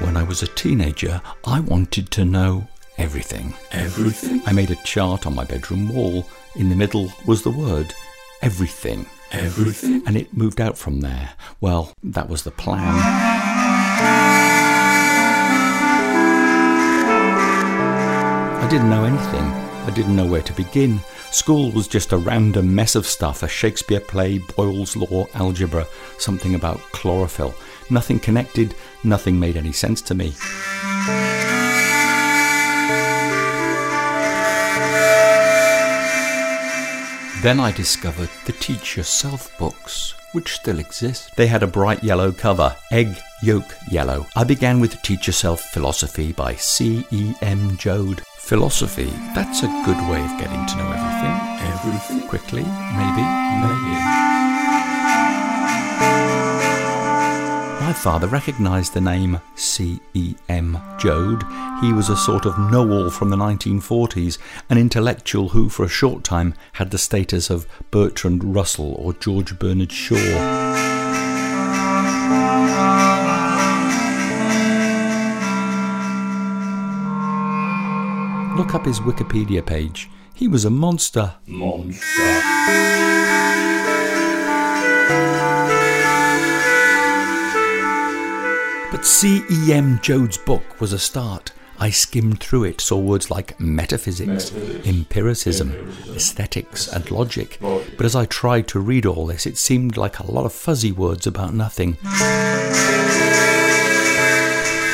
When I was a teenager, I wanted to know everything. Everything. I made a chart on my bedroom wall. In the middle was the word everything. Everything. And it moved out from there. Well, that was the plan. I didn't know anything. I didn't know where to begin. School was just a random mess of stuff a Shakespeare play, Boyle's Law, algebra, something about chlorophyll. Nothing connected, nothing made any sense to me. Then I discovered the Teach Yourself books, which still exist. They had a bright yellow cover, egg yolk yellow. I began with Teach Yourself Philosophy by C. E. M. Joad. Philosophy, that's a good way of getting to know everything. Everything. Quickly, maybe, maybe. My father recognised the name C.E.M. Joad. He was a sort of know all from the 1940s, an intellectual who, for a short time, had the status of Bertrand Russell or George Bernard Shaw. Look up his Wikipedia page. He was a monster. Monster. But C.E.M. Joad's book was a start. I skimmed through it, saw words like metaphysics, Metaphysics, empiricism, empiricism, aesthetics, and logic. logic. But as I tried to read all this, it seemed like a lot of fuzzy words about nothing.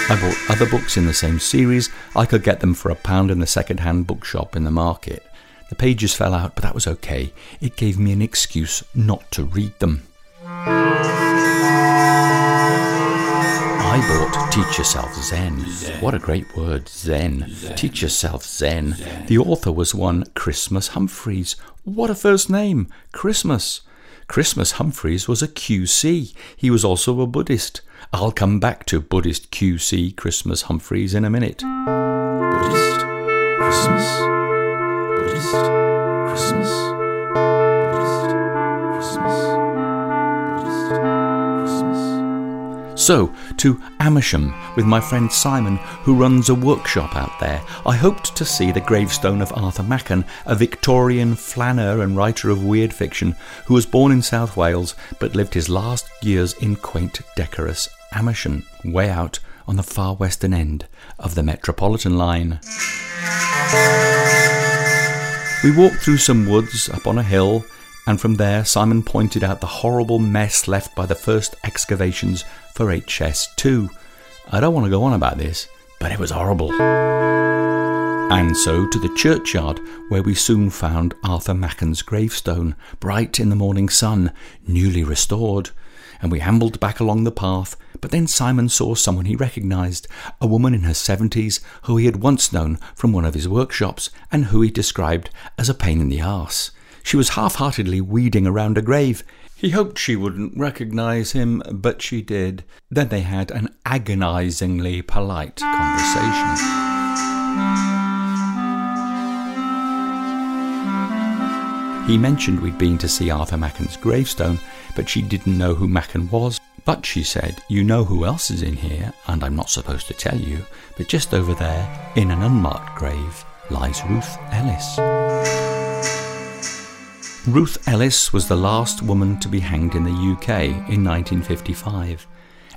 I bought other books in the same series. I could get them for a pound in the second hand bookshop in the market. The pages fell out, but that was okay. It gave me an excuse not to read them. I bought Teach Yourself Zen. What a great word, Zen. Teach Yourself Zen. The author was one Christmas Humphreys. What a first name! Christmas. Christmas Humphreys was a QC. He was also a Buddhist. I'll come back to Buddhist QC Christmas Humphreys in a minute. Buddhist. Christmas. Buddhist. So, to Amersham with my friend Simon, who runs a workshop out there. I hoped to see the gravestone of Arthur Machen, a Victorian flaneur and writer of weird fiction who was born in South Wales but lived his last years in quaint, decorous Amersham, way out on the far western end of the Metropolitan line. We walked through some woods up on a hill, and from there Simon pointed out the horrible mess left by the first excavations for HS2. I don't want to go on about this, but it was horrible. And so to the churchyard, where we soon found Arthur Machen's gravestone, bright in the morning sun, newly restored. And we ambled back along the path, but then Simon saw someone he recognised, a woman in her seventies who he had once known from one of his workshops, and who he described as a pain in the arse. She was half heartedly weeding around a grave. He hoped she wouldn't recognise him, but she did. Then they had an agonisingly polite conversation. He mentioned we'd been to see Arthur Machen's gravestone, but she didn't know who Machen was. But she said, You know who else is in here, and I'm not supposed to tell you, but just over there, in an unmarked grave, lies Ruth Ellis. Ruth Ellis was the last woman to be hanged in the UK in 1955.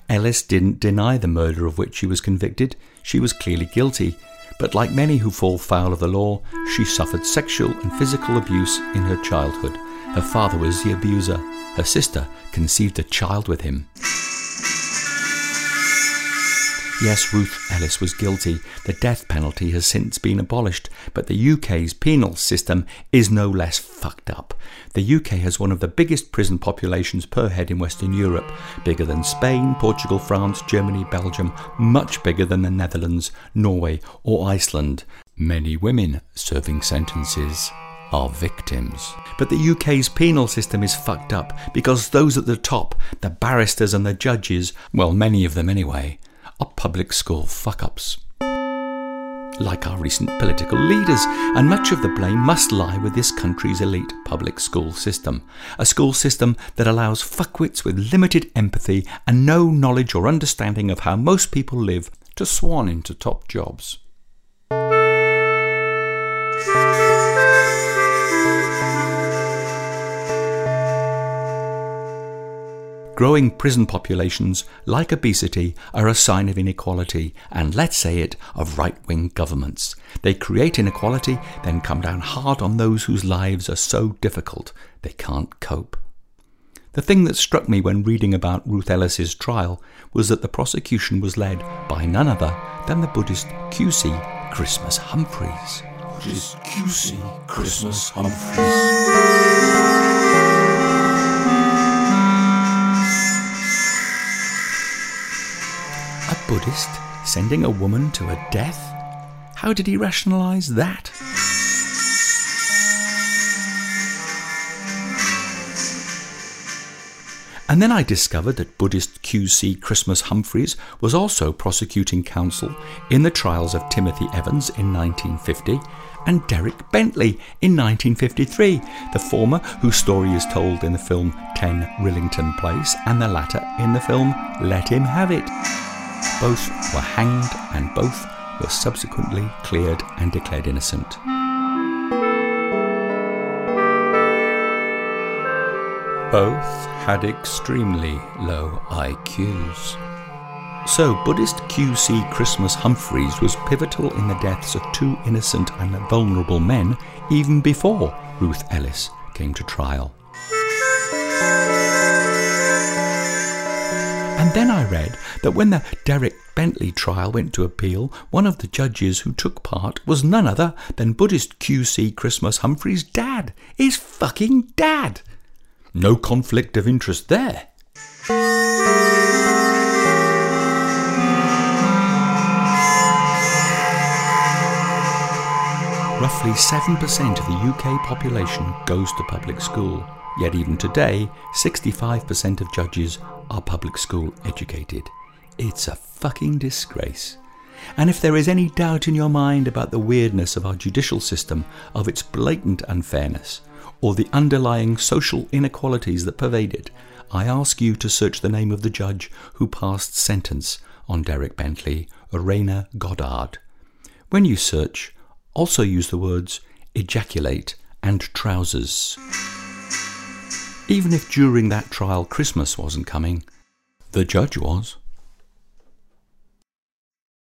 Ellis didn't deny the murder of which she was convicted. She was clearly guilty, but like many who fall foul of the law, she suffered sexual and physical abuse in her childhood. Her father was the abuser. Her sister conceived a child with him. Yes, Ruth Ellis was guilty. The death penalty has since been abolished, but the UK's penal system is no less fucked up. The UK has one of the biggest prison populations per head in Western Europe, bigger than Spain, Portugal, France, Germany, Belgium, much bigger than the Netherlands, Norway, or Iceland. Many women serving sentences are victims. But the UK's penal system is fucked up because those at the top, the barristers and the judges, well, many of them anyway, are public school fuck ups. like our recent political leaders, and much of the blame must lie with this country's elite public school system. A school system that allows fuckwits with limited empathy and no knowledge or understanding of how most people live to swan into top jobs. Growing prison populations, like obesity, are a sign of inequality, and let's say it, of right wing governments. They create inequality, then come down hard on those whose lives are so difficult they can't cope. The thing that struck me when reading about Ruth Ellis's trial was that the prosecution was led by none other than the Buddhist QC Christmas Humphreys. Buddhist QC Christmas Humphreys. Buddhist sending a woman to her death? How did he rationalize that? And then I discovered that Buddhist QC Christmas Humphreys was also prosecuting counsel in the trials of Timothy Evans in 1950 and Derek Bentley in 1953, the former whose story is told in the film 10 Rillington Place and the latter in the film Let Him Have It. Both were hanged and both were subsequently cleared and declared innocent. Both had extremely low IQs. So, Buddhist QC Christmas Humphreys was pivotal in the deaths of two innocent and vulnerable men even before Ruth Ellis came to trial. And then I read that when the Derek Bentley trial went to appeal, one of the judges who took part was none other than Buddhist QC Christmas Humphreys' dad. His fucking dad! No conflict of interest there. Roughly 7% of the UK population goes to public school, yet even today, 65% of judges are public school educated. It's a fucking disgrace. And if there is any doubt in your mind about the weirdness of our judicial system, of its blatant unfairness, or the underlying social inequalities that pervade it, I ask you to search the name of the judge who passed sentence on Derek Bentley, Rayner Goddard. When you search, also use the words ejaculate and trousers. Even if during that trial Christmas wasn't coming, the judge was.